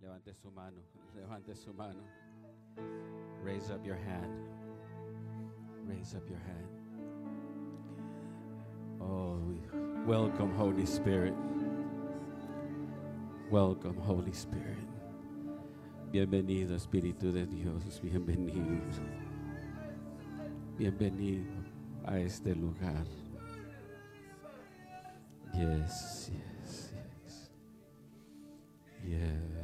Levante su mano, levante su mano. Raise up your hand. Raise up your hand. Oh, welcome, Holy Spirit. Welcome, Holy Spirit. Bienvenido, Espíritu de Dios. Bienvenido. Bienvenido a este lugar. Yes, yes, yes. Yes.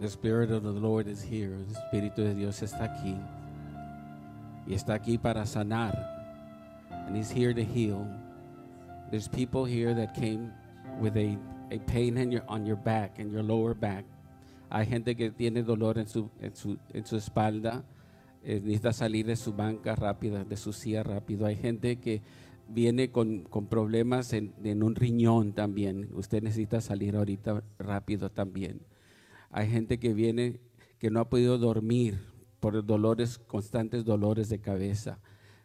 The Spirit of the Lord is here. El Espíritu de Dios está aquí. Y está aquí para sanar. And He's here to heal. There's people here that came with a, a pain in your, on your back, in your lower back. Hay gente que tiene dolor en su, en su, en su espalda. eh, necesita salir de su banca rápida, de su silla rápido. Hay gente que viene con, con problemas en, en un riñón también. Usted necesita salir ahorita rápido también. Hay gente que viene que no ha podido dormir por dolores, constantes dolores de cabeza.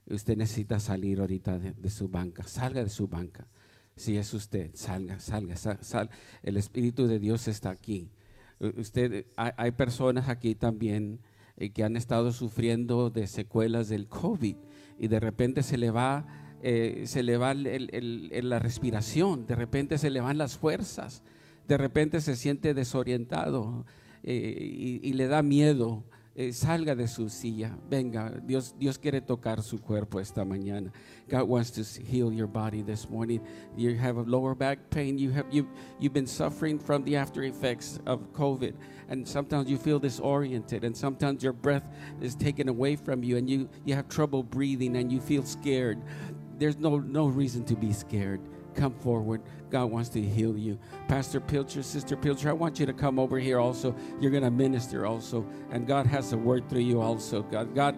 Usted necesita salir ahorita de, su banca. Salga de su banca. Si es usted, salga, salga, sal, sal. El Espíritu de Dios está aquí. Usted, hay, personas aquí también eh, que han estado sufriendo de secuelas del COVID y de repente se le va, eh, se le va la respiración, de repente se le van las fuerzas, de repente se siente desorientado eh, y, y le da miedo. Eh, salga de su silla, venga, Dios, Dios quiere tocar su cuerpo esta mañana. God wants to heal your body this morning. You have a lower back pain. You have you you've been suffering from the after effects of COVID, and sometimes you feel disoriented, and sometimes your breath is taken away from you, and you you have trouble breathing, and you feel scared. There's no no reason to be scared. Come forward. God wants to heal you. Pastor Pilcher, Sister Pilcher, I want you to come over here also. You're going to minister also. And God has a word through you also. God, God,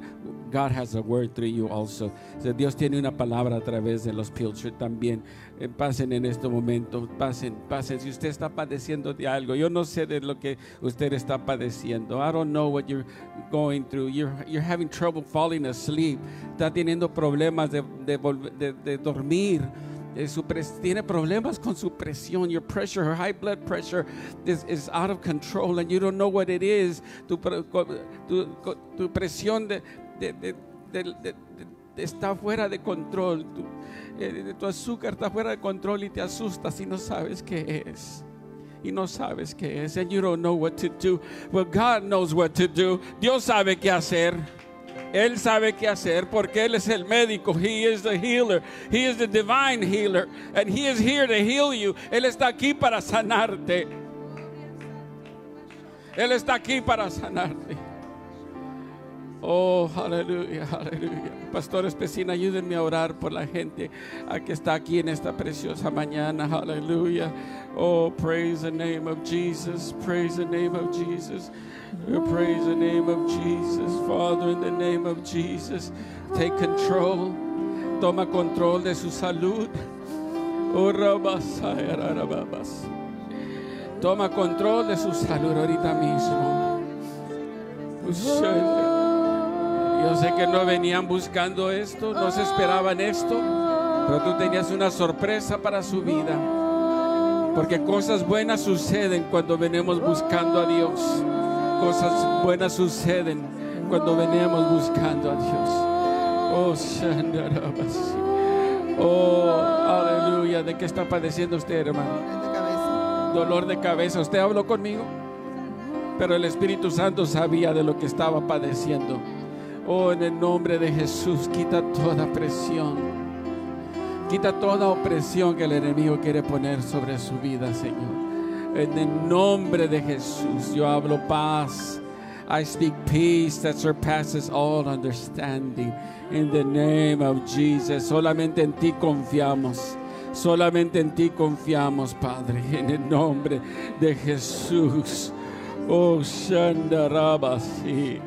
God has a word through you also. O sea, Dios tiene una palabra a través de los Pilcher también. Eh, pasen en este momento. Pasen, pasen. Si usted está padeciendo de algo, yo no sé de lo que usted está padeciendo. I don't know what you're going through. You're, you're having trouble falling asleep. Está teniendo problemas de, de, de- de dormir. Eh, su tiene problemas con su presión. Your pressure, her high blood pressure is, is out of control and you don't know what it is. Tu, tu, tu presión de- de- de- está fuera de control. Tu, eh, tu azúcar está fuera de control y te asustas y no sabes qué es. Y no sabes qué es. And you don't know what to do. Well, God knows what to do. Dios sabe qué hacer. Él sabe qué hacer porque Él es el médico. He is the healer. He is the divine healer. And He is here to heal you. Él está aquí para sanarte. Él está aquí para sanarte. Oh, aleluya, aleluya. Pastor Especina, ayúdenme a orar por la gente a que está aquí en esta preciosa mañana. Aleluya. Oh, praise the name of Jesus. Praise the name of Jesus. Praise the name of Jesus. Father, in the name of Jesus, take control. Toma control de su salud. Oh. Toma control de su salud ahorita mismo. Yo sé que no venían buscando esto, no se esperaban esto, Pero tú tenías una sorpresa para su vida. Porque cosas buenas suceden cuando venimos buscando a Dios. Cosas buenas suceden cuando venimos buscando a Dios. Oh, Shandarabas. Oh, aleluya. ¿De qué está padeciendo usted, hermano? Dolor de cabeza. ¿Usted habló conmigo? Pero el Espíritu Santo sabía de lo que estaba padeciendo. Oh, en el nombre de Jesús, quita toda presión. Quita toda opresión que el enemigo quiere poner sobre su vida, Señor. En el nombre de Jesús, yo hablo paz. I speak peace that surpasses all understanding. In the name of Jesus. Solamente en ti confiamos. Solamente en ti confiamos, Padre. En el nombre de Jesús. Oh, Shandarabasi.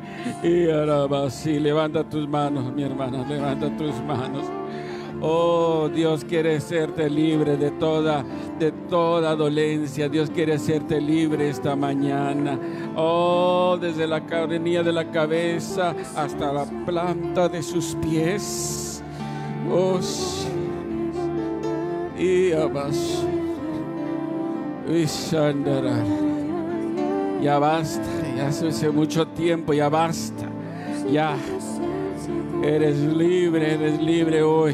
Y Arabasi. Levanta tus manos, mi hermana. Levanta tus manos. Oh, Dios quiere hacerte libre de toda, de toda dolencia. Dios quiere hacerte libre esta mañana. Oh, desde la carnilla de la cabeza hasta la planta de sus pies. Oh, y abas. Y. Ya basta, ya hace mucho tiempo, ya basta. Ya. Eres libre, eres libre hoy.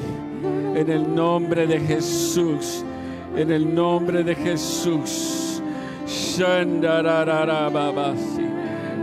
En el nombre de Jesús. En el nombre de Jesús.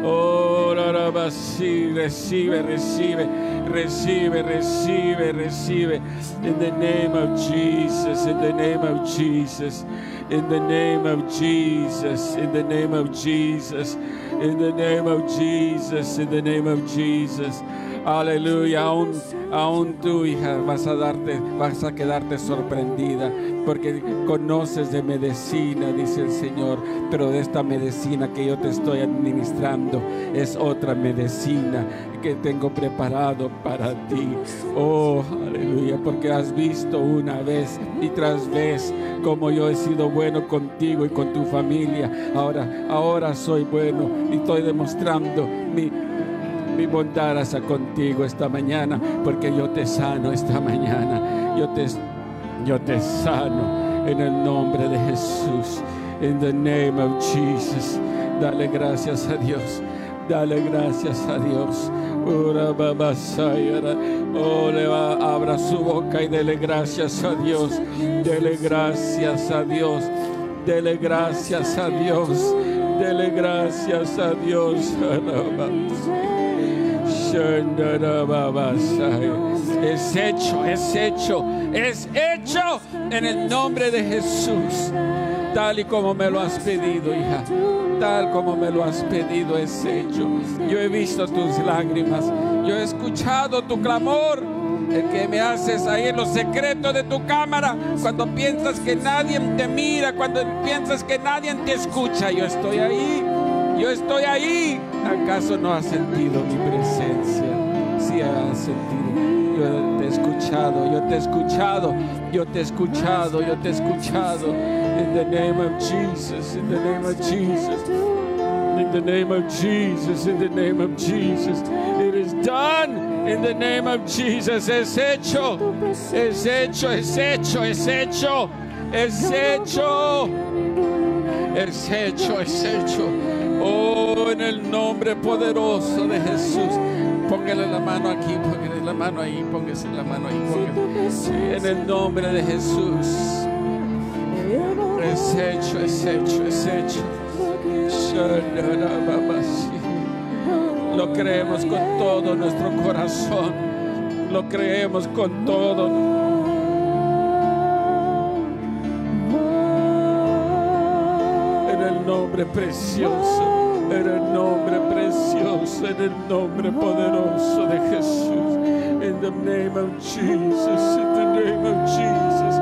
Oh. Recibe, recibe, recibe, recibe, recibe. In the name of Jesus, in the name of Jesus, in the name of Jesus, in the name of Jesus, in the name of Jesus, in the name of Jesus. Aleluya, aún, aún tú, hija, vas a darte, vas a quedarte sorprendida, porque conoces de medicina, dice el Señor, pero de esta medicina que yo te estoy administrando es otra medicina que tengo preparado para ti. Oh, aleluya, porque has visto una vez y tras vez como yo he sido bueno contigo y con tu familia. Ahora, ahora soy bueno y estoy demostrando mi mi bondad hacia contigo esta mañana, porque yo te sano esta mañana. Yo te, yo te sano en el nombre de Jesús. In the name of Jesus. Dale gracias a Dios. Dale gracias a Dios. Oh, le va, abra su boca y dele gracias a Dios. Dele gracias a Dios. Dele gracias a Dios. Dele gracias a Dios. Es hecho, es hecho, es hecho en el nombre de Jesús. Tal y como me lo has pedido, hija. Tal como me lo has pedido es hecho. Yo he visto tus lágrimas. Yo he escuchado tu clamor. El que me haces ahí en los secretos de tu cámara. Cuando piensas que nadie te mira. Cuando piensas que nadie te escucha. Yo estoy ahí. Yo estoy ahí. ¿Acaso no has sentido mi presencia? Sí has sentido. Yo te he escuchado, yo te he escuchado, yo te he escuchado, yo te he escuchado. In the name of Jesus, in the name of Jesus. In the name of Jesus, in the name of Jesus. It is done. In the name of Jesus. Es hecho. Es hecho, es hecho, es hecho. Es hecho. Es hecho, es hecho. Oh, en el nombre poderoso de Jesús. Póngale la mano aquí, póngale la mano ahí, póngase la mano ahí. póngale. Sí, en el nombre de Jesús. Es hecho, es hecho, es hecho. Lo creemos con todo nuestro corazón. Lo creemos con todo. Nombre precioso, en el nombre precioso, en el nombre poderoso de Jesús. In the name of Jesus, in the name of Jesus,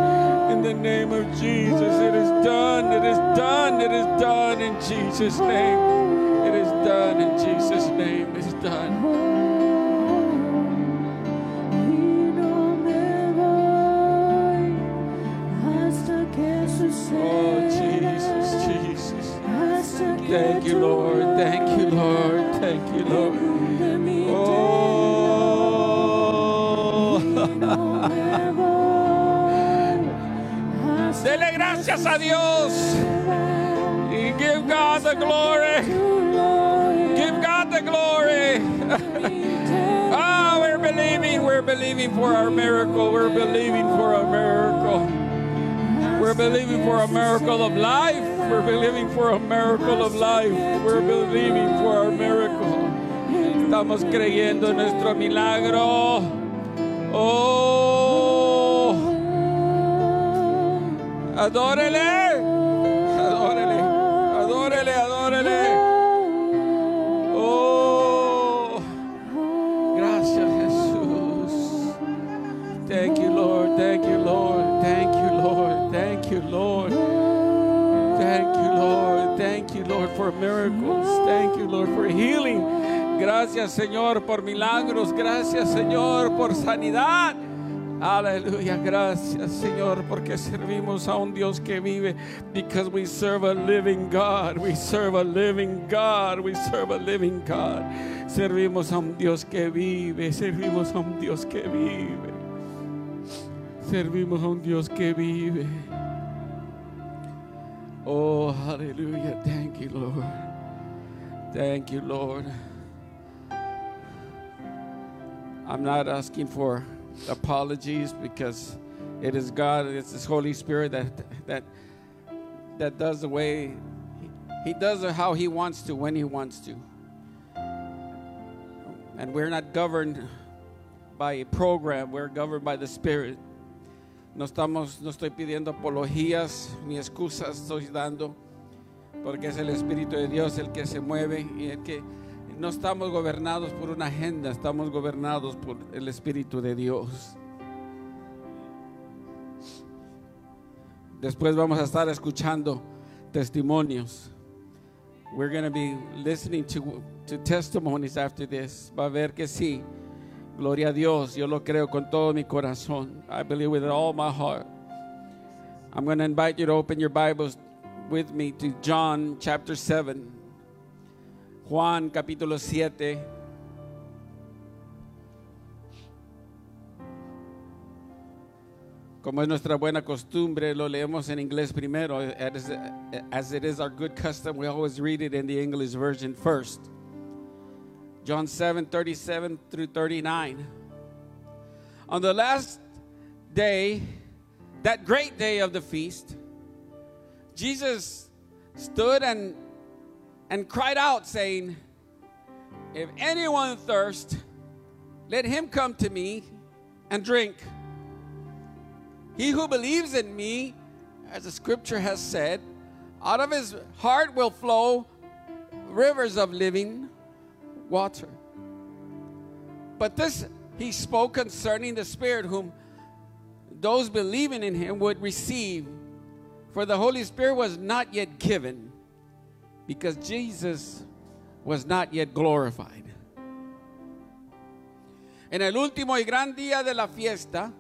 in the name of Jesus, it is done, it is done, it is done in Jesus' name. It is done in Jesus' name, it's done. Lord. Thank you, Lord. Thank you, Lord. Oh, Dele gracias a Dios. Give God the glory. Give God the glory. Ah, we're believing, we're believing for our miracle. We're believing for a miracle. We're believing for a miracle of life. We're believing for a miracle of life. We're believing for our miracle. Estamos creyendo en nuestro milagro. Oh, adórele. Miracles. Thank you, Lord, for healing. Gracias, Señor, por milagros. Gracias, Señor, por sanidad. Aleluya, gracias Señor, porque servimos a un Dios que vive. Because we serve a living God. We serve a living God. We serve a living God. Servimos a un Dios que vive. Servimos a un Dios que vive. Servimos a un Dios que vive. Oh, hallelujah. Thank you, Lord. Thank you, Lord. I'm not asking for apologies because it is God, it's His Holy Spirit that that that does the way He does it how He wants to when He wants to. And we're not governed by a program, we're governed by the Spirit. No estamos, no estoy pidiendo apologías ni excusas, estoy dando, porque es el Espíritu de Dios el que se mueve y el que no estamos gobernados por una agenda, estamos gobernados por el Espíritu de Dios. Después vamos a estar escuchando testimonios. We're going to be listening to, to testimonies after this. Va a ver que sí. Gloria a Dios. Yo lo creo con todo mi corazón. I believe with all my heart. I'm going to invite you to open your Bibles with me to John chapter 7. Juan capítulo 7. Como es nuestra buena costumbre, lo leemos en inglés primero. As, it is our good custom, we always read it in the English version first. John 7 37 through 39. On the last day, that great day of the feast, Jesus stood and, and cried out, saying, If anyone thirst, let him come to me and drink. He who believes in me, as the scripture has said, out of his heart will flow rivers of living water. But this he spoke concerning the Spirit, whom those believing in him would receive. For the Holy Spirit was not yet given, because Jesus was not yet glorified. En el último y gran día de la fiesta,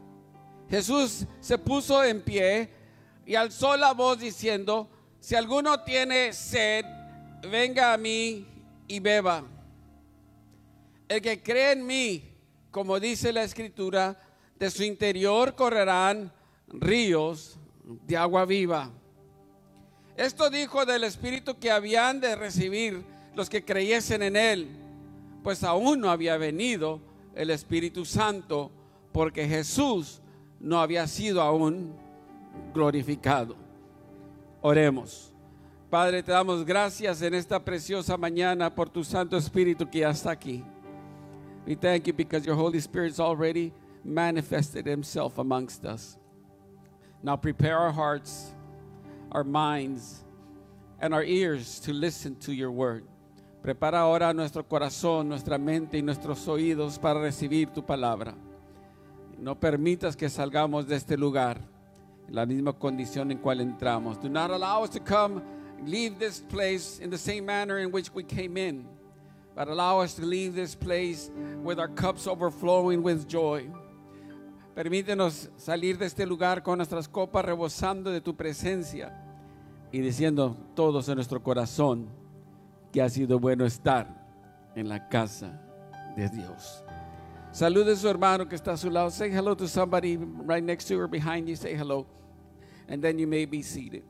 Jesús se puso en pie y alzó la voz diciendo, si alguno tiene sed, venga a mí y beba. El que cree en mí, como dice la escritura, de su interior correrán ríos de agua viva. Esto dijo del Espíritu que habían de recibir los que creyesen en Él, pues aún no había venido el Espíritu Santo, porque Jesús no había sido aún glorificado. Oremos. Padre, te damos gracias en esta preciosa mañana por tu Santo Espíritu que ya está aquí. We thank you because your Holy Spirit's already manifested himself amongst us. Now prepare our hearts, our minds, and our ears to listen to your word. Prepara ahora nuestro corazón, nuestra mente y nuestros oídos para recibir tu palabra. No permitas que salgamos de este lugar en la misma condición en cual entramos. Do not allow us to come, leave this place in the same manner in which we came in, but allow us to leave this place with our cups overflowing with joy. Permítenos salir de este lugar con nuestras copas rebosando de tu presencia y diciendo todos en nuestro corazón que ha sido bueno estar en la casa de Dios. Salude a su hermano que está a su lado. Say hello to somebody right next to or behind you. Say hello. And then you may be seated.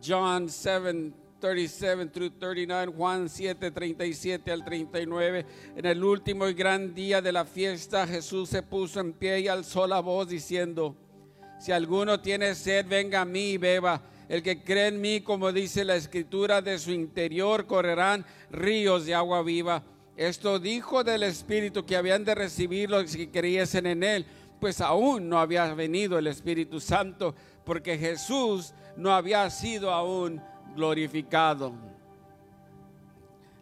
John 7, 37 through 39, Juan 7, 37 al 39. En el último y gran día de la fiesta, Jesús se puso en pie y alzó la voz diciendo, si alguno tiene sed, venga a mí y beba. El que cree en mí, como dice la escritura, de su interior correrán ríos de agua viva. Esto dijo del Espíritu que habían de recibir los que creyesen en él, pues aún no había venido el Espíritu Santo, porque Jesús no había sido aún glorificado.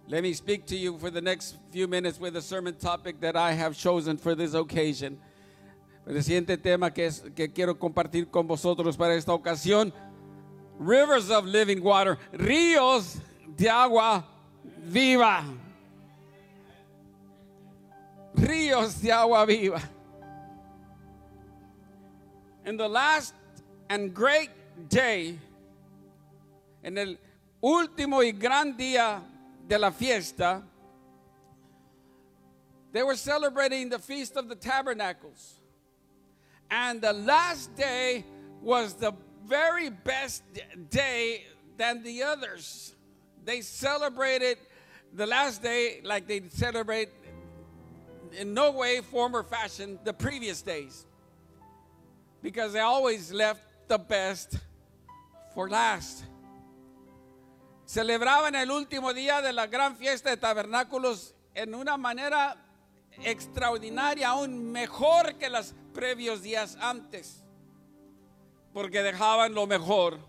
Let me speak to you for the next few minutes with a sermon topic that I have chosen for this occasion. El siguiente tema que, es, que quiero compartir con vosotros para esta ocasión, rivers of living water, ríos de agua viva. Ríos de agua viva. In the last and great day, en el último y gran día de la fiesta, they were celebrating the Feast of the Tabernacles. And the last day was the very best day than the others. They celebrated the last day like they celebrate in no way, form, or fashion the previous days. Because they always left the best for last. Celebraban el último día de la gran fiesta de tabernáculos en una manera extraordinaria, aún mejor que los previos días antes, porque dejaban lo mejor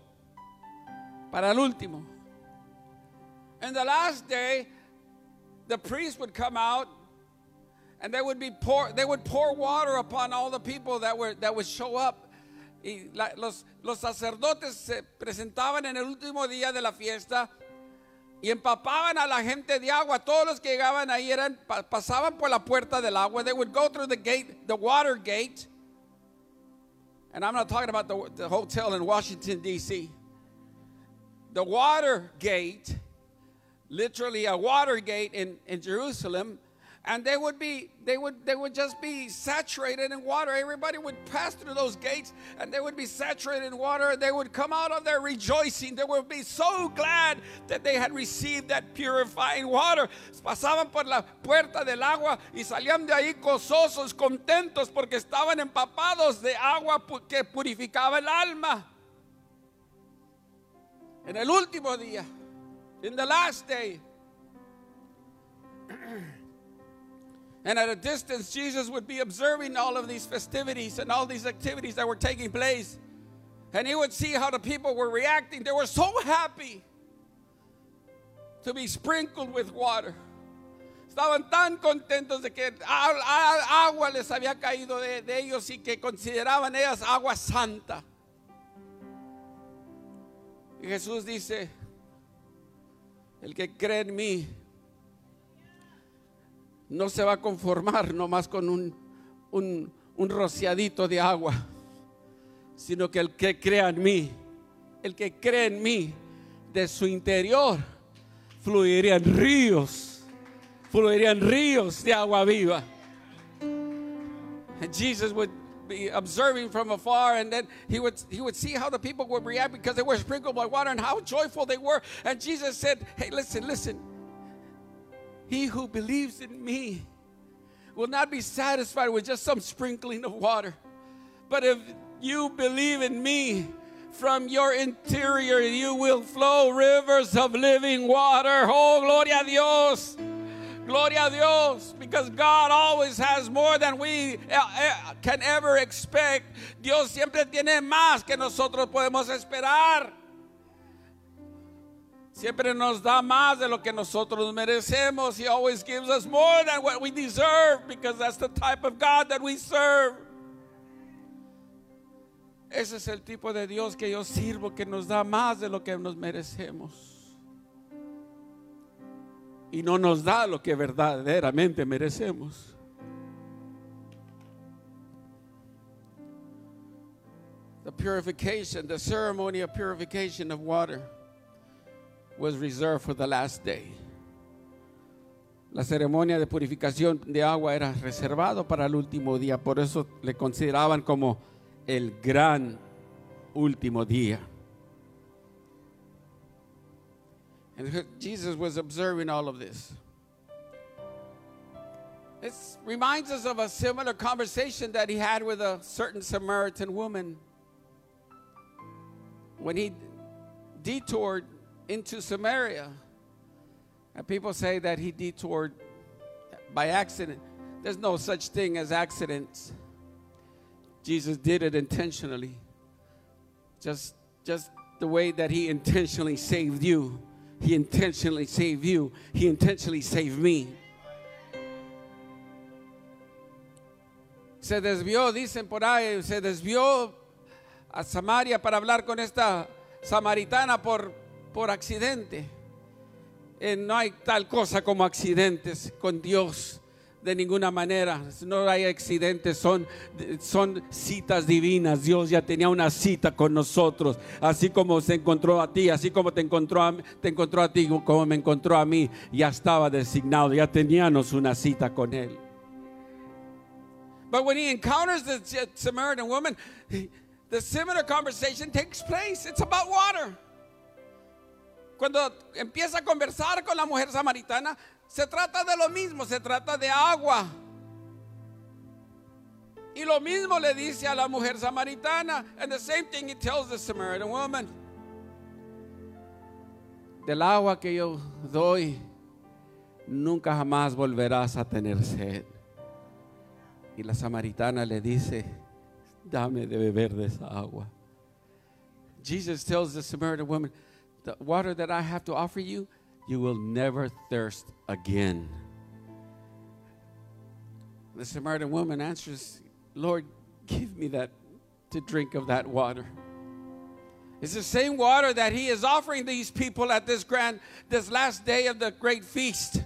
para el último. And the last day, the priest would come out and they would be pour, they would pour water upon all the people that were that would show up. Y la- los, los sacerdotes se presentaban en el último día de la fiesta y empapaban a la gente de agua. Todos los que llegaban ahí eran pa- pasaban por la puerta del agua. They would go through the gate, the water gate. And I'm not talking about the, the hotel in Washington D.C. The water gate, literally a water gate in, in Jerusalem, and they would be they would they would just be saturated in water. Everybody would pass through those gates and they would be saturated in water. They would come out of there rejoicing. They would be so glad that they had received that purifying water. Pasaban por la puerta del agua y salían de ahí gozosos, contentos porque estaban empapados de agua que purificaba el alma. En el último día, in the last day, And at a distance, Jesus would be observing all of these festivities and all these activities that were taking place. And he would see how the people were reacting. They were so happy to be sprinkled with water. Estaban tan contentos de que agua les había caído de, de ellos y que consideraban ellas agua santa. Y Jesús dice, el que cree en mí, no se va a conformar nomás con un, rociadito de agua, sino que el que crea en mí, el que cree en mí, de su interior fluirían ríos, fluirían ríos de agua viva. And Jesus would be observing from afar, and then he would see how the people would react because they were sprinkled by water and how joyful they were. And Jesus said, "Hey, listen, listen. He who believes in me will not be satisfied with just some sprinkling of water. But if you believe in me, from your interior you will flow rivers of living water. Oh, gloria a Dios. Gloria a Dios. Because God always has more than we eh, eh, can ever expect. Dios siempre tiene más que nosotros podemos esperar. Siempre nos da más de lo que nosotros merecemos. He always gives us more than what we deserve because that's the type of God that we serve. Ese es el tipo de Dios que yo sirvo, que nos da más de lo que nos merecemos. Y no nos da lo que verdaderamente merecemos. The purification, the ceremony of purification of water was reserved for the last day. La ceremonia de purificación de agua era reservado para el último día, por eso le consideraban como el gran último día. And Jesus was observing all of this. It reminds us of a similar conversation that he had with a certain Samaritan woman when he detoured into Samaria. And people say that he detoured by accident. There's no such thing as accidents. Jesus did it intentionally. Just just the way that he intentionally saved you. He intentionally saved you. He intentionally saved me. Se desvió, dicen por ahí, se desvió a Samaria para hablar con esta samaritana por, por accidente. Eh, no hay tal cosa como accidentes con Dios de ninguna manera. No hay accidentes, son, son citas divinas. Dios ya tenía una cita con nosotros, así como se encontró a ti, así como te encontró a, te encontró a ti, como me encontró a mí, ya estaba designado, ya teníamos una cita con Él. But when he encounters the Samaritan woman, the similar conversation takes place. It's about water. Cuando empieza a conversar con la mujer samaritana, se trata de lo mismo, se trata de agua. Y lo mismo le dice a la mujer samaritana. And the same thing he tells the Samaritan woman. Del agua que yo doy, nunca jamás volverás a tener sed. Y la samaritana le dice, dame de beber de esa agua. Jesus tells the Samaritan woman, the water that I have to offer you, you will never thirst again. The Samaritan woman answers, Lord, give me that to drink of that water. It's the same water that he is offering these people at this grand, this last day of the great feast.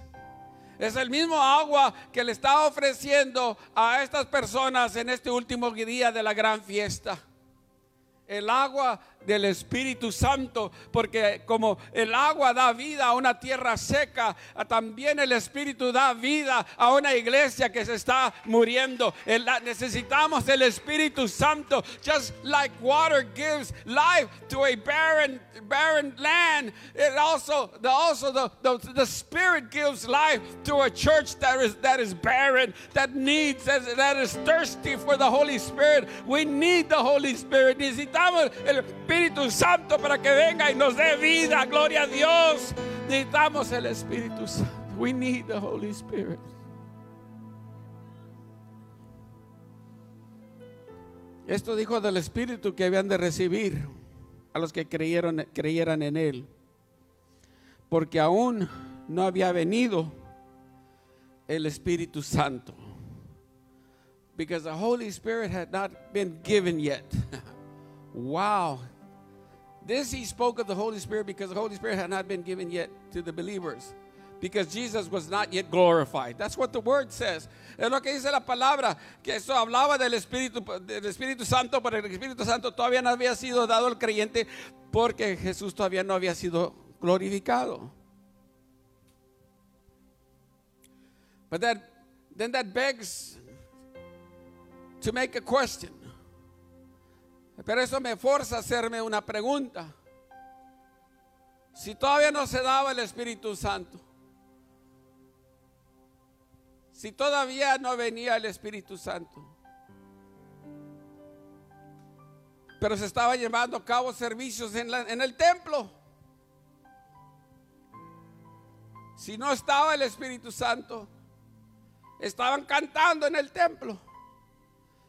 Es el mismo agua que le está ofreciendo a estas personas en este último día de la gran fiesta. El agua del Espíritu Santo, porque como el agua da vida a una tierra seca, también el Espíritu da vida a una iglesia que se está muriendo. necesitamos el Espíritu Santo, just like water gives life to a barren, barren land. It also, the, also the, the, the Spirit gives life to a church that is that is barren, that needs, that, is thirsty for the Holy Spirit. We need the Holy Spirit. Necesitamos el Espíritu Santo para que venga y nos dé vida. Gloria a Dios. Necesitamos el Espíritu Santo. We need the Holy Spirit. Esto dijo del Espíritu que habían de recibir a los que creyeron, creyeran en Él. Porque aún no había venido el Espíritu Santo. Because the Holy Spirit had not been given yet. wow. This he spoke of the Holy Spirit because the Holy Spirit had not been given yet to the believers. Because Jesus was not yet glorified. That's what the word says. Es lo que dice la palabra, que eso hablaba del Espíritu, del Espíritu Santo, pero el Espíritu Santo todavía no había sido dado al creyente porque Jesús todavía no había sido glorificado. But that, then that begs to make a question. Pero eso me forza a hacerme una pregunta. Si todavía no se daba el Espíritu Santo, si todavía no venía el Espíritu Santo, pero se estaba llevando a cabo servicios en, en el templo, si no estaba el Espíritu Santo, estaban cantando en el templo.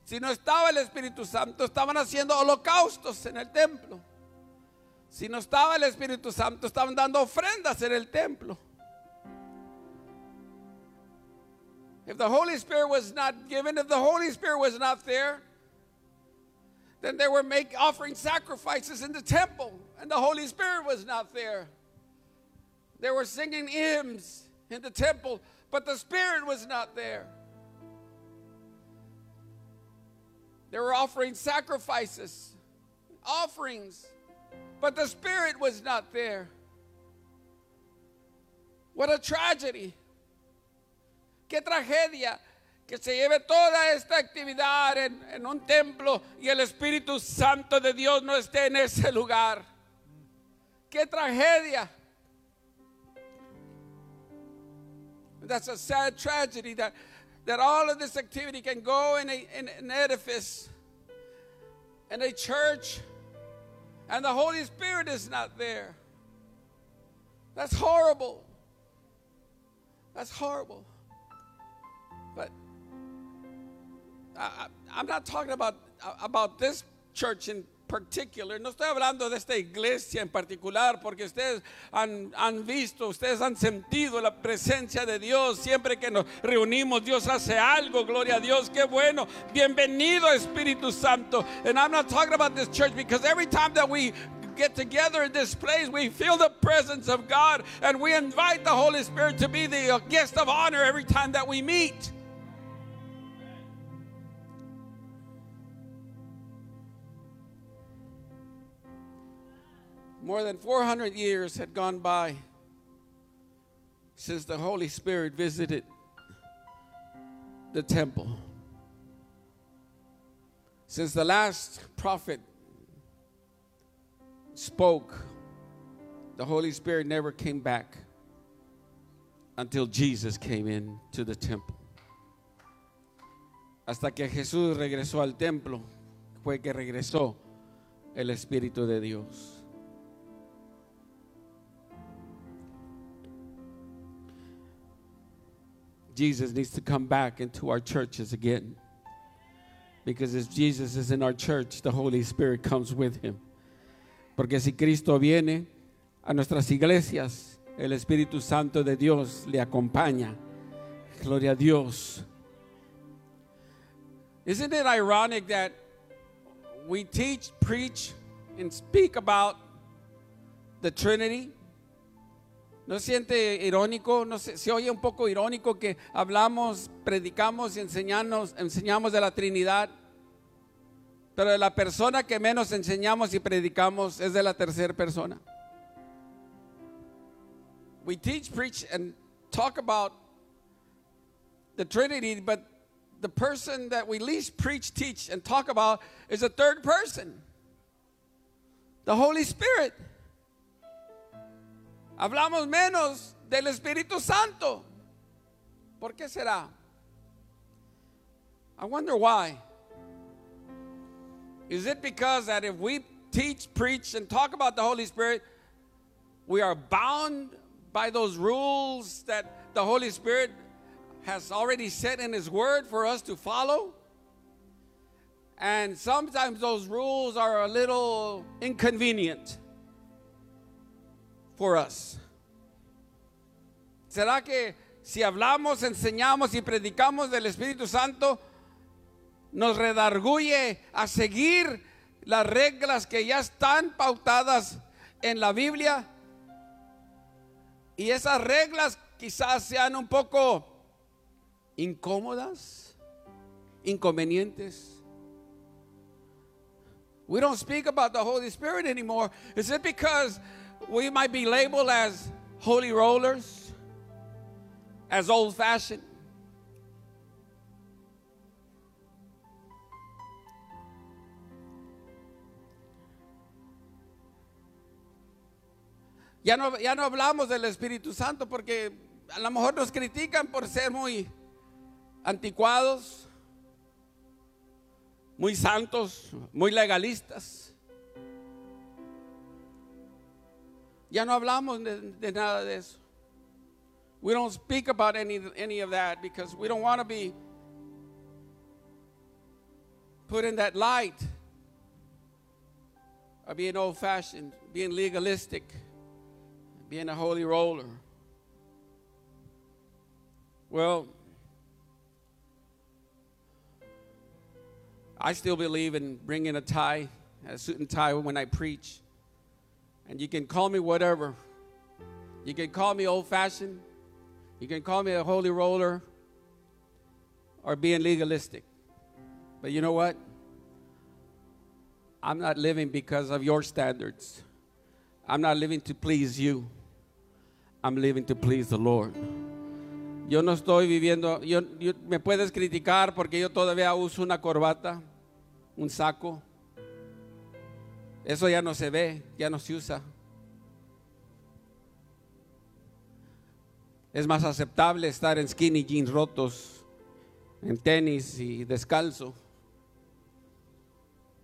Si no estaba el Espíritu Santo, estaban haciendo holocaustos en el templo. Si no estaba el Espíritu Santo, estaban dando ofrendas en el templo. If the Holy Spirit was not given, if the Holy Spirit was not there, then they were making offering sacrifices in the temple, and the Holy Spirit was not there. They were singing hymns in the temple, but the Spirit was not there. They were offering sacrifices, offerings, but the Spirit was not there. What a tragedy. Qué tragedia que se lleve toda esta actividad en, en un templo y el Espíritu Santo de Dios no esté en ese lugar. Qué tragedia. That's a sad tragedy that, that all of this activity can go in, a, in an edifice, in a church, and the Holy Spirit is not there. That's horrible. That's horrible. I, I'm not talking about, about this church in particular. No estoy hablando de esta iglesia en particular, porque ustedes han, han visto, ustedes han sentido la presencia de Dios. Siempre que nos reunimos, Dios hace algo. Gloria a Dios. Qué bueno. Bienvenido, Espíritu Santo. And I'm not talking about this church because every time that we get together in this place, we feel the presence of God and we invite the Holy Spirit to be the guest of honor every time that we meet. More than 400 years had gone by since the Holy Spirit visited the temple. Since the last prophet spoke, the Holy Spirit never came back until Jesus came in to the temple. Hasta que Jesús regresó al templo, fue que regresó el Espíritu de Dios. Jesus needs to come back into our churches again. Because if Jesus is in our church, the Holy Spirit comes with him. Porque si Cristo viene a nuestras iglesias, el Espíritu Santo de Dios le acompaña. Gloria a Dios. Isn't it ironic that we teach, preach, and speak about the Trinity? ¿No siente irónico? ¿No se, se oye un poco irónico que hablamos, predicamos y enseñamos, enseñamos de la Trinidad? Pero de la persona que menos enseñamos y predicamos es de la tercera persona. We teach, preach, and talk about the Trinity, but the person that we least preach, teach, and talk about is a third person the Holy Spirit. Hablamos menos del Espíritu Santo. ¿Por qué será? I wonder why. Is it because that if we teach, preach, and talk about the Holy Spirit, we are bound by those rules that the Holy Spirit has already set in His Word for us to follow? And sometimes those rules are a little inconvenient for us. ¿Será que si hablamos, enseñamos y predicamos del Espíritu Santo, nos redarguye a seguir las reglas que ya están pautadas en la Biblia? Y esas reglas quizás sean un poco incómodas, inconvenientes. We don't speak about the Holy Spirit anymore. Is it because we might be labeled as holy rollers, as old fashioned? Ya no, ya no hablamos del Espíritu Santo porque a lo mejor nos critican por ser muy anticuados, muy santos, muy legalistas. Ya no hablamos de, de nada de eso. We don't speak about any, any of that because we don't want to be put in that light of being old fashioned, being legalistic, being a holy roller. Well, I still believe in bringing a tie, a suit and tie when I preach. And you can call me whatever. You can call me old fashioned. You can call me a holy roller or being legalistic. But you know what? I'm not living because of your standards. I'm not living to please you. I'm living to please the Lord. Yo no estoy viviendo, yo, yo- me puedes criticar porque yo todavía uso una corbata, un saco. Eso ya no se ve, ya no se usa. Es más aceptable estar en skinny jeans rotos, en tenis y descalzo.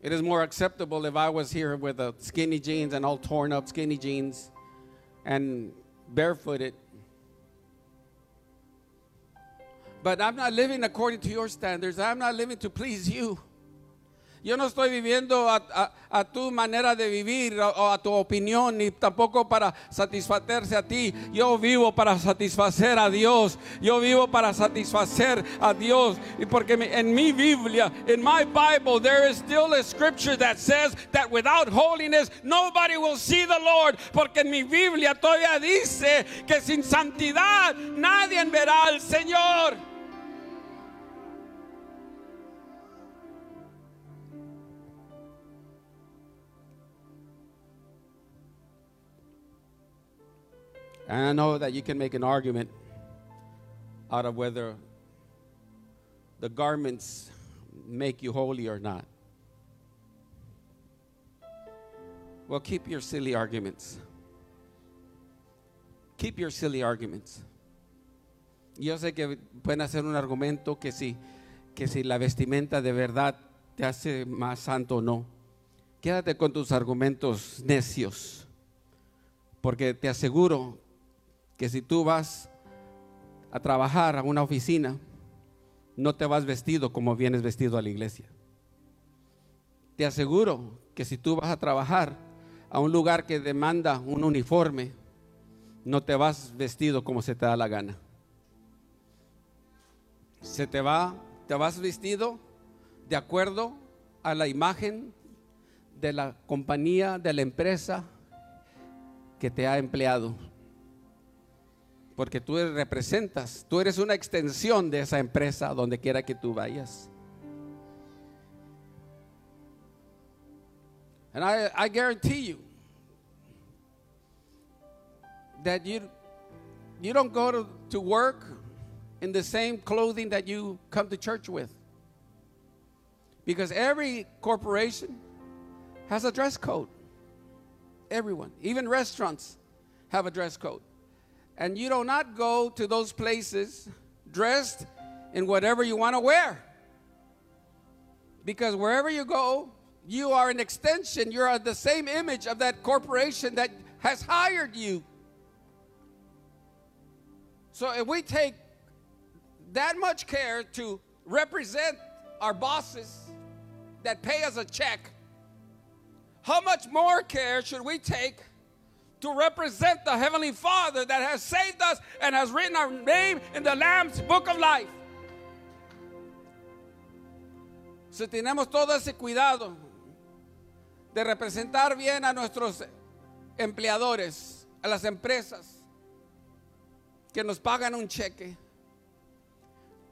It is more acceptable if I was here with a skinny jeans and all torn up skinny jeans and barefooted. But I'm not living according to your standards. I'm not living to please you. Yo no estoy viviendo a, tu manera de vivir o, a tu opinión, ni tampoco para satisfacerse a ti. Yo vivo para satisfacer a Dios. Yo vivo para satisfacer a Dios. Y porque en mi Biblia, in my Bible, there is still a scripture that says that without holiness, nobody will see the Lord. Porque en mi Biblia todavía dice que sin santidad nadie verá al Señor. And I know that you can make an argument out of whether the garments make you holy or not. Well, keep your silly arguments. Keep your silly arguments. Yo sé que pueden hacer un argumento que si, que si la vestimenta de verdad te hace más santo o no. Quédate con tus argumentos necios. Porque te aseguro que si tú vas a trabajar a una oficina, no te vas vestido como vienes vestido a la iglesia. Te aseguro que si tú vas a trabajar a un lugar que demanda un uniforme, no te vas vestido como se te da la gana. Se te va, te vas vestido de acuerdo a la imagen de la compañía, de la empresa que te ha empleado. Porque tú representas, tú eres una extensión de esa empresa donde quiera que tú vayas. And I, I guarantee you that you, you don't go to, to work in the same clothing that you come to church with. Because every corporation has a dress code. Everyone, even restaurants have a dress code. And you do not go to those places dressed in whatever you want to wear. Because wherever you go, you are an extension, you're the same image of that corporation that has hired you. So if we take that much care to represent our bosses that pay us a check, how much more care should we take to represent the Heavenly Father that has saved us and has written our name in the Lamb's book of life? Si tenemos todo ese cuidado de representar bien a nuestros empleadores, a las empresas que nos pagan un cheque,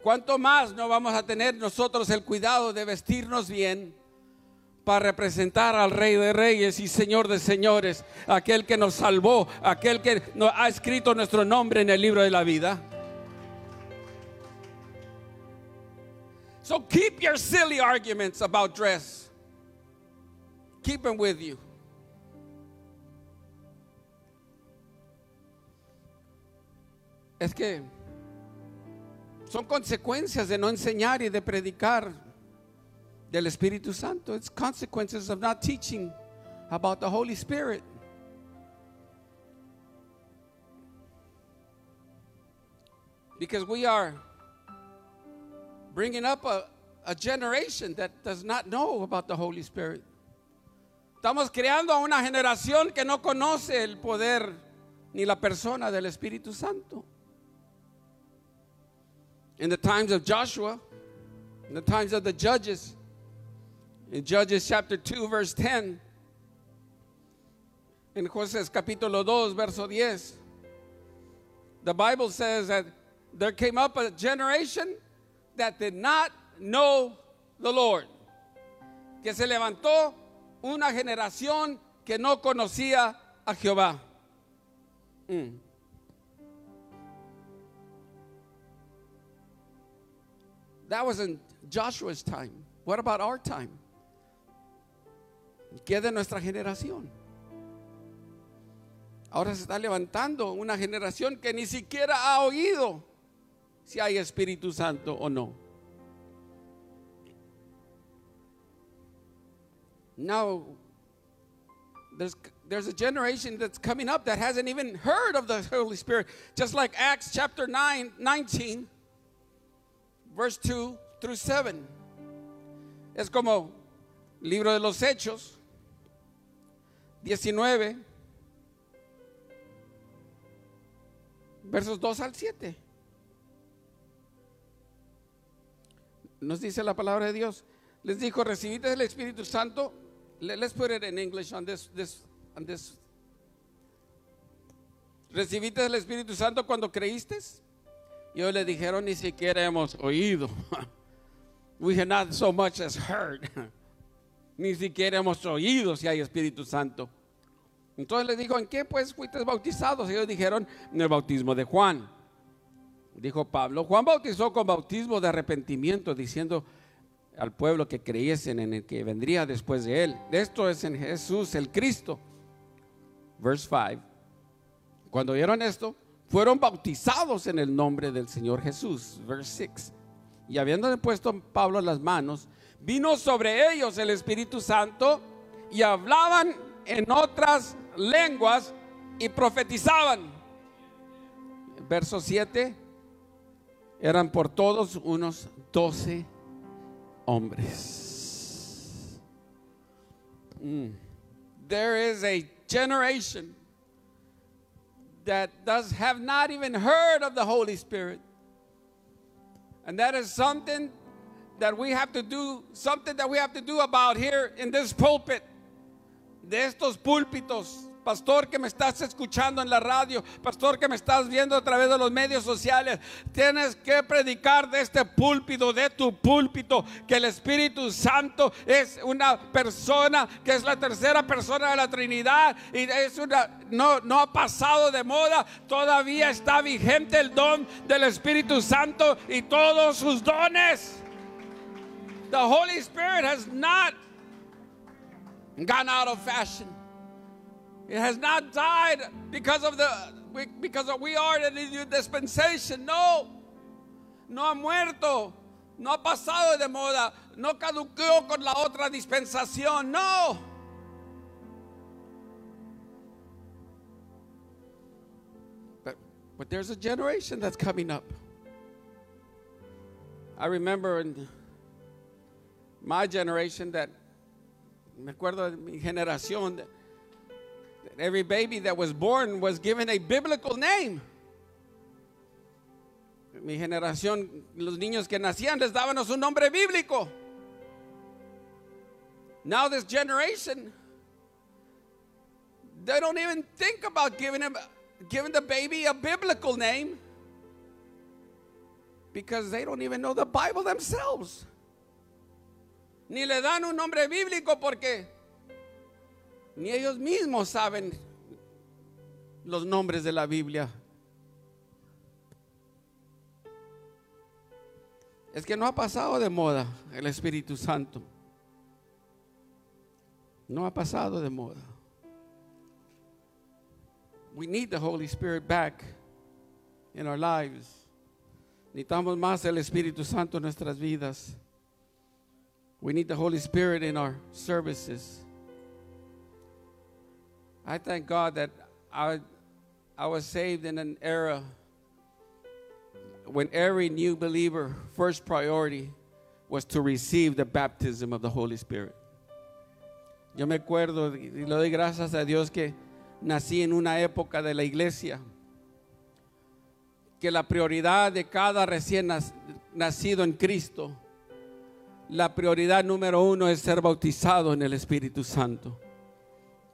¿cuánto más no vamos a tener nosotros el cuidado de vestirnos bien? Para representar al Rey de Reyes y Señor de Señores, aquel que nos salvó, aquel que nos ha escrito nuestro nombre en el libro de la vida. So keep your silly arguments about dress. Keep them with you. Es que son consecuencias de no enseñar y de predicar del Espíritu Santo. It's consequences of not teaching about the Holy Spirit. Because we are bringing up a, a generation that does not know about the Holy Spirit. Estamos creando a una generación que no conoce el poder ni la persona del Espíritu Santo. In the times of Joshua, in the times of the judges, in Judges chapter 2, verse 10, in Jueces capítulo 2, verso 10, the Bible says that there came up a generation that did not know the Lord. Que se levantó una generación que no conocía a Jehová. Mm. That was in Joshua's time. What about our time? ¿Qué de nuestra generación? Ahora se está levantando una generación que ni siquiera ha oído si hay Espíritu Santo o no. Now, there's, there's a generation that's coming up that hasn't even heard of the Holy Spirit. Just like Acts chapter 9, 19, verse 2 through 7. Es como libro de los Hechos, 19, versos 2 al 7. Nos dice la palabra de Dios. Les dijo, recibiste el Espíritu Santo. Let- Let's put it in English on this, this, on this. ¿Recibiste el Espíritu Santo cuando creíste? Y ellos le dijeron, ni siquiera hemos oído. We have not so much as heard. Ni siquiera hemos oído si hay Espíritu Santo. Entonces le dijo, ¿en qué pues fuiste bautizados? Ellos dijeron, en el bautismo de Juan. Dijo Pablo, Juan bautizó con bautismo de arrepentimiento, diciendo al pueblo que creyesen en el que vendría después de él. Esto es en Jesús el Cristo. Verse 5. Cuando oyeron esto, fueron bautizados en el nombre del Señor Jesús. Verse 6. Y habiéndole puesto Pablo las manos, vino sobre ellos el Espíritu Santo y hablaban en otras lenguas y profetizaban. Verso 7. Eran por todos unos doce hombres. Mm. There is a generation that does have not even heard of the Holy Spirit. And that is something that we have to do, something that we have to do about here in this pulpit, de estos púlpitos. Pastor que me estás escuchando en la radio, pastor que me estás viendo a través de los medios sociales, tienes que predicar de este púlpito, de tu púlpito, que el Espíritu Santo es una persona, que es la tercera persona de la Trinidad y es una, no, no ha pasado de moda, todavía está vigente el don del Espíritu Santo y todos sus dones. The Holy Spirit has not gone out of fashion. It has not died because of the because of we are in the new dispensation. No, no ha muerto, no ha pasado de moda, no caducó con la otra dispensación. No. But, but there's a generation that's coming up. I remember in my generation that me acuerdo de mi generación that that every baby that was born was given a biblical name. Mi generación, los niños que nacían les dábamos un nombre bíblico. Now this generation, they don't even think about giving him, giving the baby a biblical name because they don't even know the Bible themselves. Ni le dan un nombre bíblico porque ni ellos mismos saben los nombres de la Biblia. Es que no ha pasado de moda el Espíritu Santo. No ha pasado de moda. We need the Holy Spirit back in our lives. Necesitamos más el Espíritu Santo en nuestras vidas. We need the Holy Spirit in our services. I thank God that I, I was saved in an era when every new believer, first priority was to receive the baptism of the Holy Spirit. Yo me acuerdo y le doy gracias a Dios que nací en una época de la iglesia que la prioridad de cada recién nacido en Cristo, la prioridad número uno es ser bautizado en el Espíritu Santo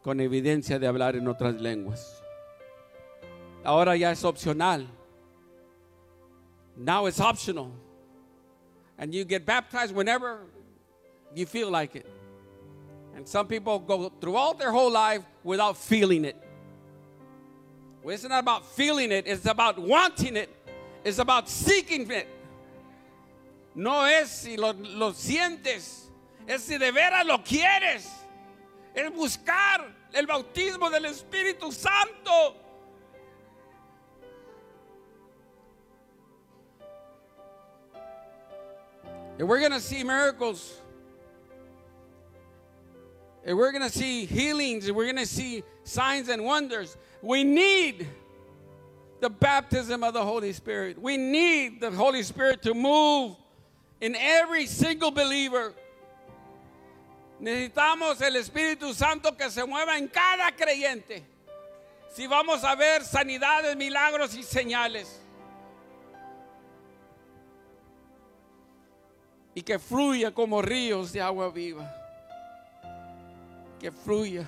con evidencia de hablar en otras lenguas. Ahora ya es opcional. Now it's optional. And you get baptized whenever you feel like it. And some people go throughout their whole life without feeling it. Well, it's not about feeling it, it's about wanting it, it's about seeking it. No es si lo, lo sientes, es si de veras lo quieres. Es buscar el bautismo del Espíritu Santo. And we're going to see miracles. And we're going to see healings. And we're going to see signs and wonders. We need the baptism of the Holy Spirit. We need the Holy Spirit to move in every single believer. Necesitamos el Espíritu Santo que se mueva en cada creyente. Si vamos a ver sanidades, milagros y señales. Y que fluya como ríos de agua viva. Que fluya.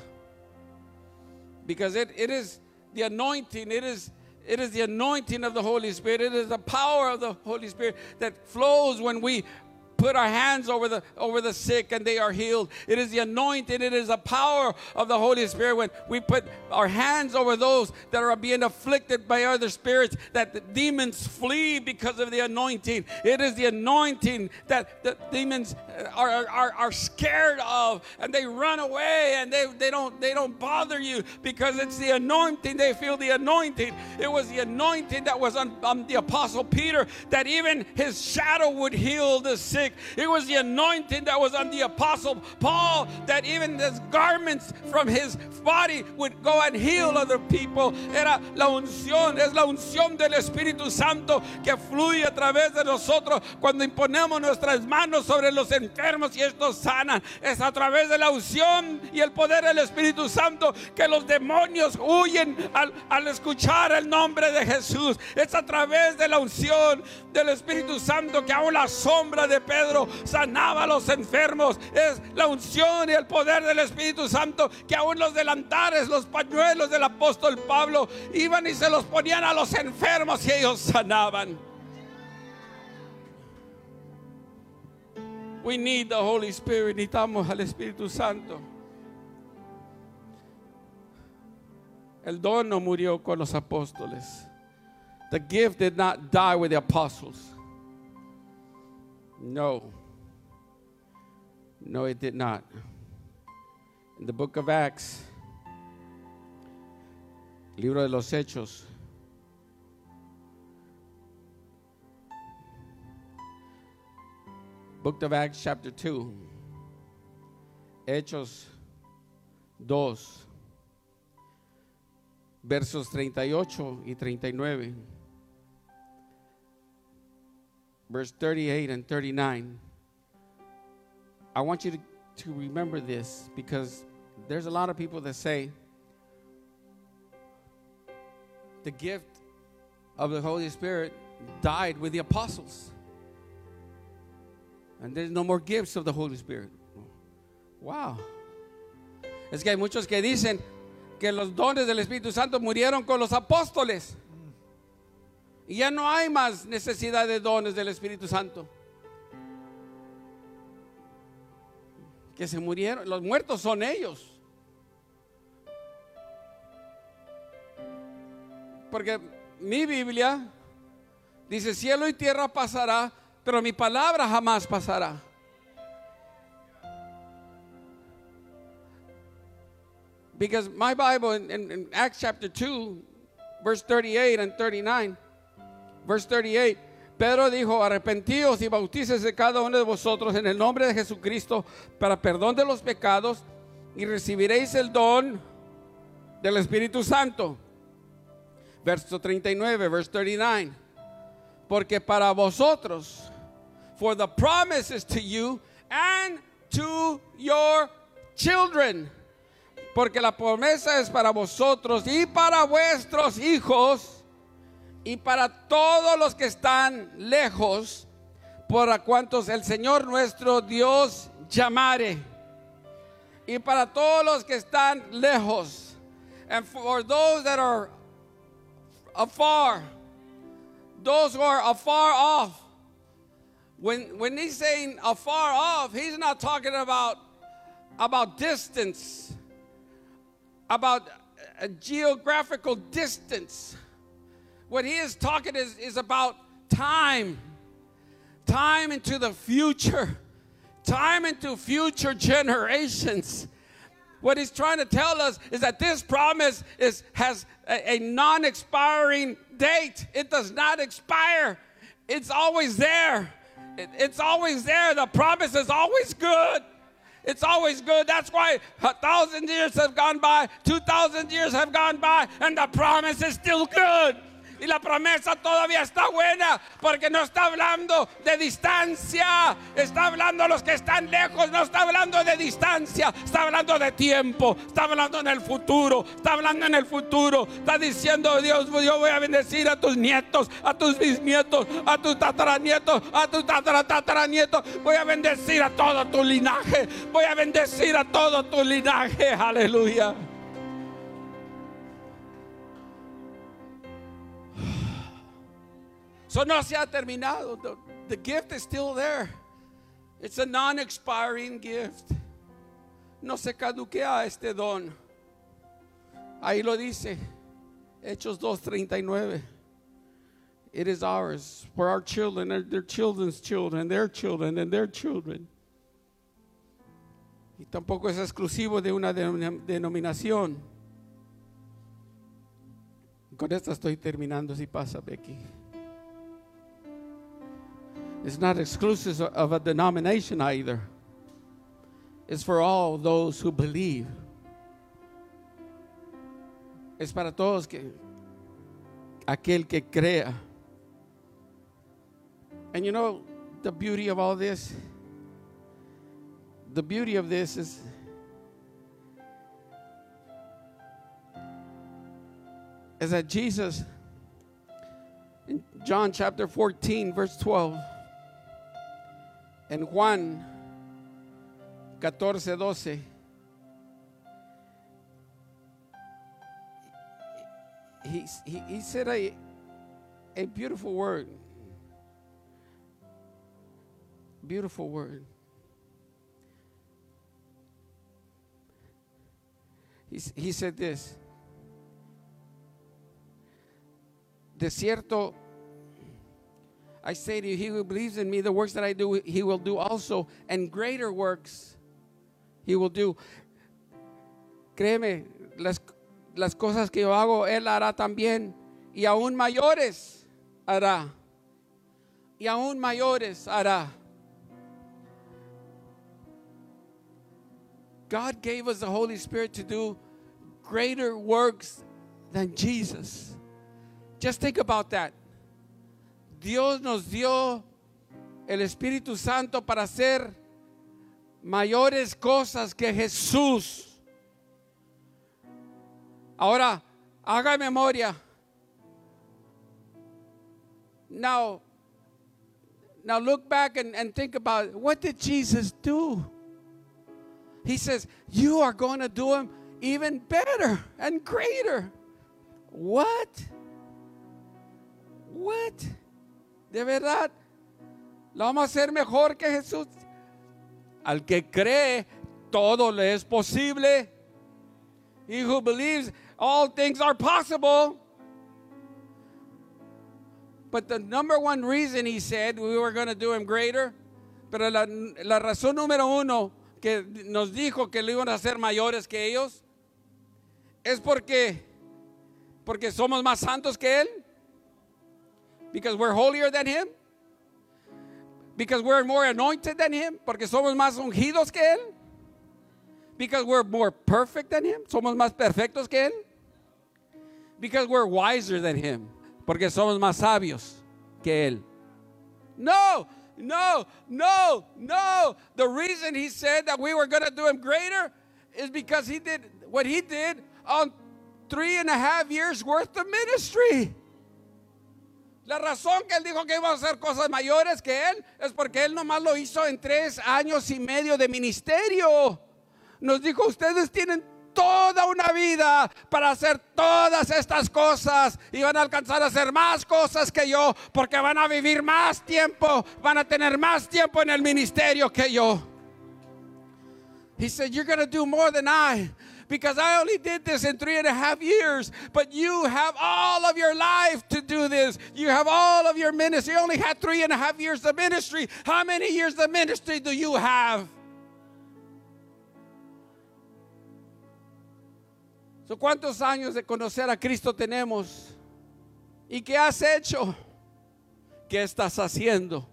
Because it, it is the anointing, it is it is the anointing of the Holy Spirit. It is the power of the Holy Spirit that flows when we put our hands over the over the sick and they are healed. It is the anointing, it is the power of the Holy Spirit when we put our hands over those that are being afflicted by other spirits that the demons flee because of the anointing. It is the anointing that the demons are, are, are scared of and they run away and they, they don't they don't bother you because it's the anointing. They feel the anointing. It was the anointing that was on, on the apostle Peter that even his shadow would heal the sick. It was the anointing that was on the apostle Paul that even his garments from his body would go and heal other people. Era la unción, es la unción del Espíritu Santo que fluye a través de nosotros cuando imponemos nuestras manos sobre los enfermos y estos sanan. Es a través de la unción y el poder del Espíritu Santo que los demonios huyen al, al escuchar el nombre de Jesús. Es a través de la unción del Espíritu Santo que aún la sombra de Pedro sanaba a los enfermos. Es la unción y el poder del Espíritu Santo que aún los delantares, los pañuelos del apóstol Pablo iban y se los ponían a los enfermos y ellos sanaban. We need the Holy Spirit. Necesitamos al Espíritu Santo. El don no murió con los apóstoles. The gift did not die with the apostles. No. No, it did not. In the book of Acts, libro de los Hechos, book of Acts, chapter 2, Hechos 2, versos 38 y 39. verse 38 and 39. I want you to, to remember this because there's a lot of people that say the gift of the Holy Spirit died with the apostles. And there's no more gifts of the Holy Spirit. Wow. Es que hay muchos que dicen que los dones del Espíritu Santo murieron con los apóstoles. Y ya no hay más necesidad de dones del Espíritu Santo. Que se murieron, los muertos son ellos. Porque mi Biblia dice, cielo y tierra pasará, pero mi palabra jamás pasará. Because my Bible in, Acts chapter 2, verse 38 and 39, verse 38, Pedro dijo, arrepentíos y bautícese cada uno de vosotros en el nombre de Jesucristo para perdón de los pecados y recibiréis el don del Espíritu Santo. Verso 39, verse 39. Porque para vosotros, for the promise is to you and to your children. Porque la promesa es para vosotros y para vuestros hijos y para todos los que están lejos, por a cuantos el Señor nuestro Dios llamare. Y para todos los que están lejos. And for those that are afar, those who are afar off. When, when he's saying afar off, he's not talking about, about distance, about a geographical distance. What he is talking is, is about time. time into the future, time into future generations. What he's trying to tell us is that this promise is, has a, a non expiring date, it does not expire, it's always there. It- it's always there. The promise is always good. It's always good. That's why a thousand years have gone by, two thousand years have gone by, and the promise is still good. Y la promesa todavía está buena porque no está hablando de distancia, está hablando a los que están lejos, no está hablando de distancia, está hablando de tiempo, está hablando en el futuro, está hablando en el futuro, está diciendo Dios, yo voy a bendecir a tus nietos, a tus bisnietos, a tus tataranietos, a tus tatara- tataranietos, voy a bendecir a todo tu linaje, voy a bendecir a todo tu linaje, aleluya. So no se ha terminado. The, gift is still there. It's a non-expiring gift. No se caduquea este don. Ahí lo dice. Hechos 2:39. It is ours for our children their children's children, their children and their children. Y tampoco es exclusivo de una denom- denominación. Con esta estoy terminando si pasa, Becky. It's not exclusive of a denomination either. It's for all those who believe. Es para todos que aquel que crea. And you know the beauty of all this? The beauty of this is is that Jesus in John chapter 14 verse 12 en Juan 14, 12. He, he, he said a, a beautiful word. Beautiful word. He, he said this. De cierto, I say to you, he who believes in me, the works that I do, he will do also, and greater works he will do. Créeme, las, las cosas que yo hago, él hará también, y aún mayores hará. Y aún mayores hará. God gave us the Holy Spirit to do greater works than Jesus. Just think about that. Dios nos dio el Espíritu Santo para hacer mayores cosas que Jesús. Ahora, haga memoria. Now, now look back and, think about what did Jesus do? He says, You are going to do them even better and greater. What? What? De verdad, lo vamos a hacer mejor que Jesús. Al que cree, todo le es posible. He who believes, all things are possible. But the number one reason he said we were going to do him greater, pero la, la razón número uno que nos dijo que lo iban a hacer mayores que ellos, es porque, porque somos más santos que él. Because we're holier than him. Because we're more anointed than him. Porque somos más ungidos que él. Because we're more perfect than him. Somos más perfectos que él. Because we're wiser than him. Porque somos más sabios que él. No, no, no, no. The reason he said that we were going to do him greater is because he did what he did on three and a half years worth of ministry. La razón que él dijo que iba a hacer cosas mayores que él es porque él nomás lo hizo en tres años y medio de ministerio. Nos dijo, ustedes tienen toda una vida para hacer todas estas cosas y van a alcanzar a hacer más cosas que yo porque van a vivir más tiempo, van a tener más tiempo en el ministerio que yo. He said, You're going to do more than I because I only did this in three and a half years, but you have all of your life to do this. You have all of your ministry. You only had three and a half years of ministry. How many years of ministry do you have? So, ¿Cuántos años de conocer a Cristo tenemos? ¿Y qué has hecho? ¿Qué estás haciendo?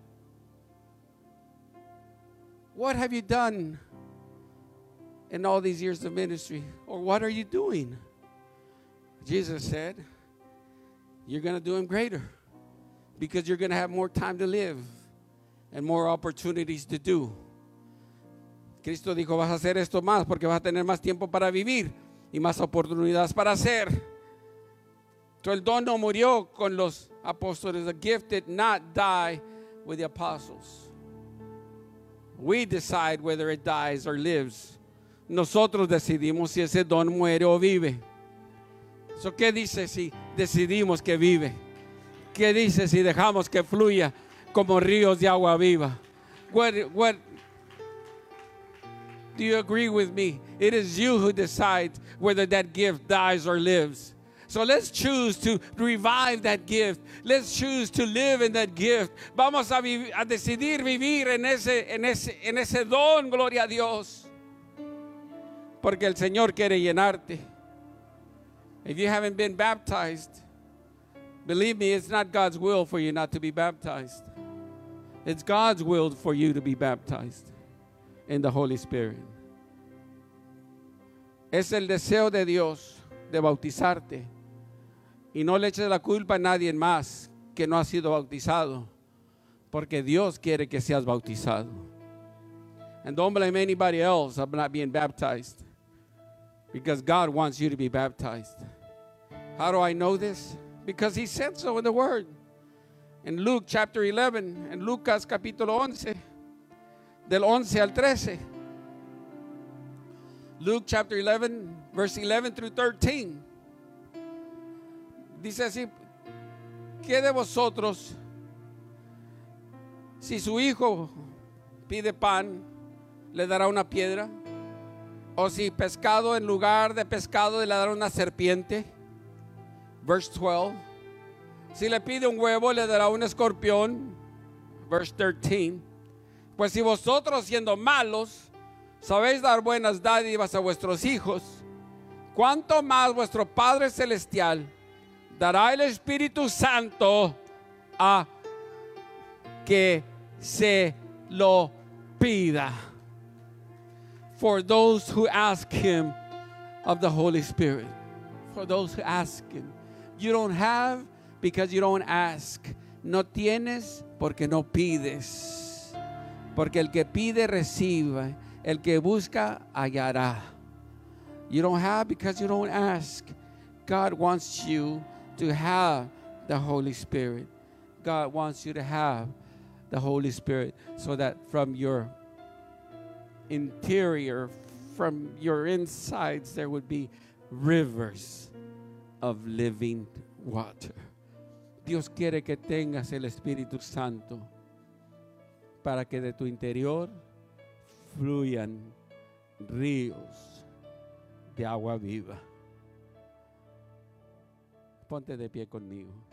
What have you done in all these years of ministry? Or what are you doing? Jesus said, You're going to do them greater because you're going to have more time to live and more opportunities to do. Cristo dijo, vas a hacer esto más porque vas a tener más tiempo para vivir y más oportunidades para hacer. So el don no murió con los apóstoles. The gift did not die with the apostles. We decide whether it dies or lives. Nosotros decidimos si ese don muere o vive. So, ¿Qué dice si decidimos que vive? ¿Qué dice si dejamos que fluya como ríos de agua viva? What, what, do you agree with me? It is you who decides whether that gift dies or lives. So let's choose to revive that gift. Let's choose to live in that gift. Vamos a, a decidir vivir en ese, en, ese, en ese don, gloria a Dios. Porque el Señor quiere llenarte. If you haven't been baptized, believe me, it's not God's will for you not to be baptized. It's God's will for you to be baptized in the Holy Spirit. Es el deseo de Dios de bautizarte. Y no le eches la culpa a nadie más que no ha sido bautizado. Porque Dios quiere que seas bautizado. And don't blame anybody else of not being baptized. Because God wants you to be baptized. How do I know this? Because He said so in the Word. In Luke chapter 11, en Lucas capítulo 11, del 11 al 13. Luke chapter 11, verse 11 through 13. Dice así, ¿qué de vosotros, si su hijo pide pan, le dará una piedra? ¿O si pescado en lugar de pescado le dará una serpiente? Verse 12. Si le pide un huevo, le dará un escorpión. Verse 13. Pues si vosotros siendo malos, sabéis dar buenas dádivas a vuestros hijos, ¿cuánto más vuestro Padre Celestial dará el Espíritu Santo a que se lo pida? For those who ask Him of the Holy Spirit. For those who ask Him. You don't have because you don't ask. No tienes porque no pides. Porque el que pide recibe. El que busca hallará. You don't have because you don't ask. God wants you to have the Holy Spirit. God wants you to have the Holy Spirit so that from your interior, from your insides, there would be rivers of living water. Dios quiere que tengas el Espíritu Santo para que de tu interior fluyan ríos de agua viva. Ponte de pie conmigo.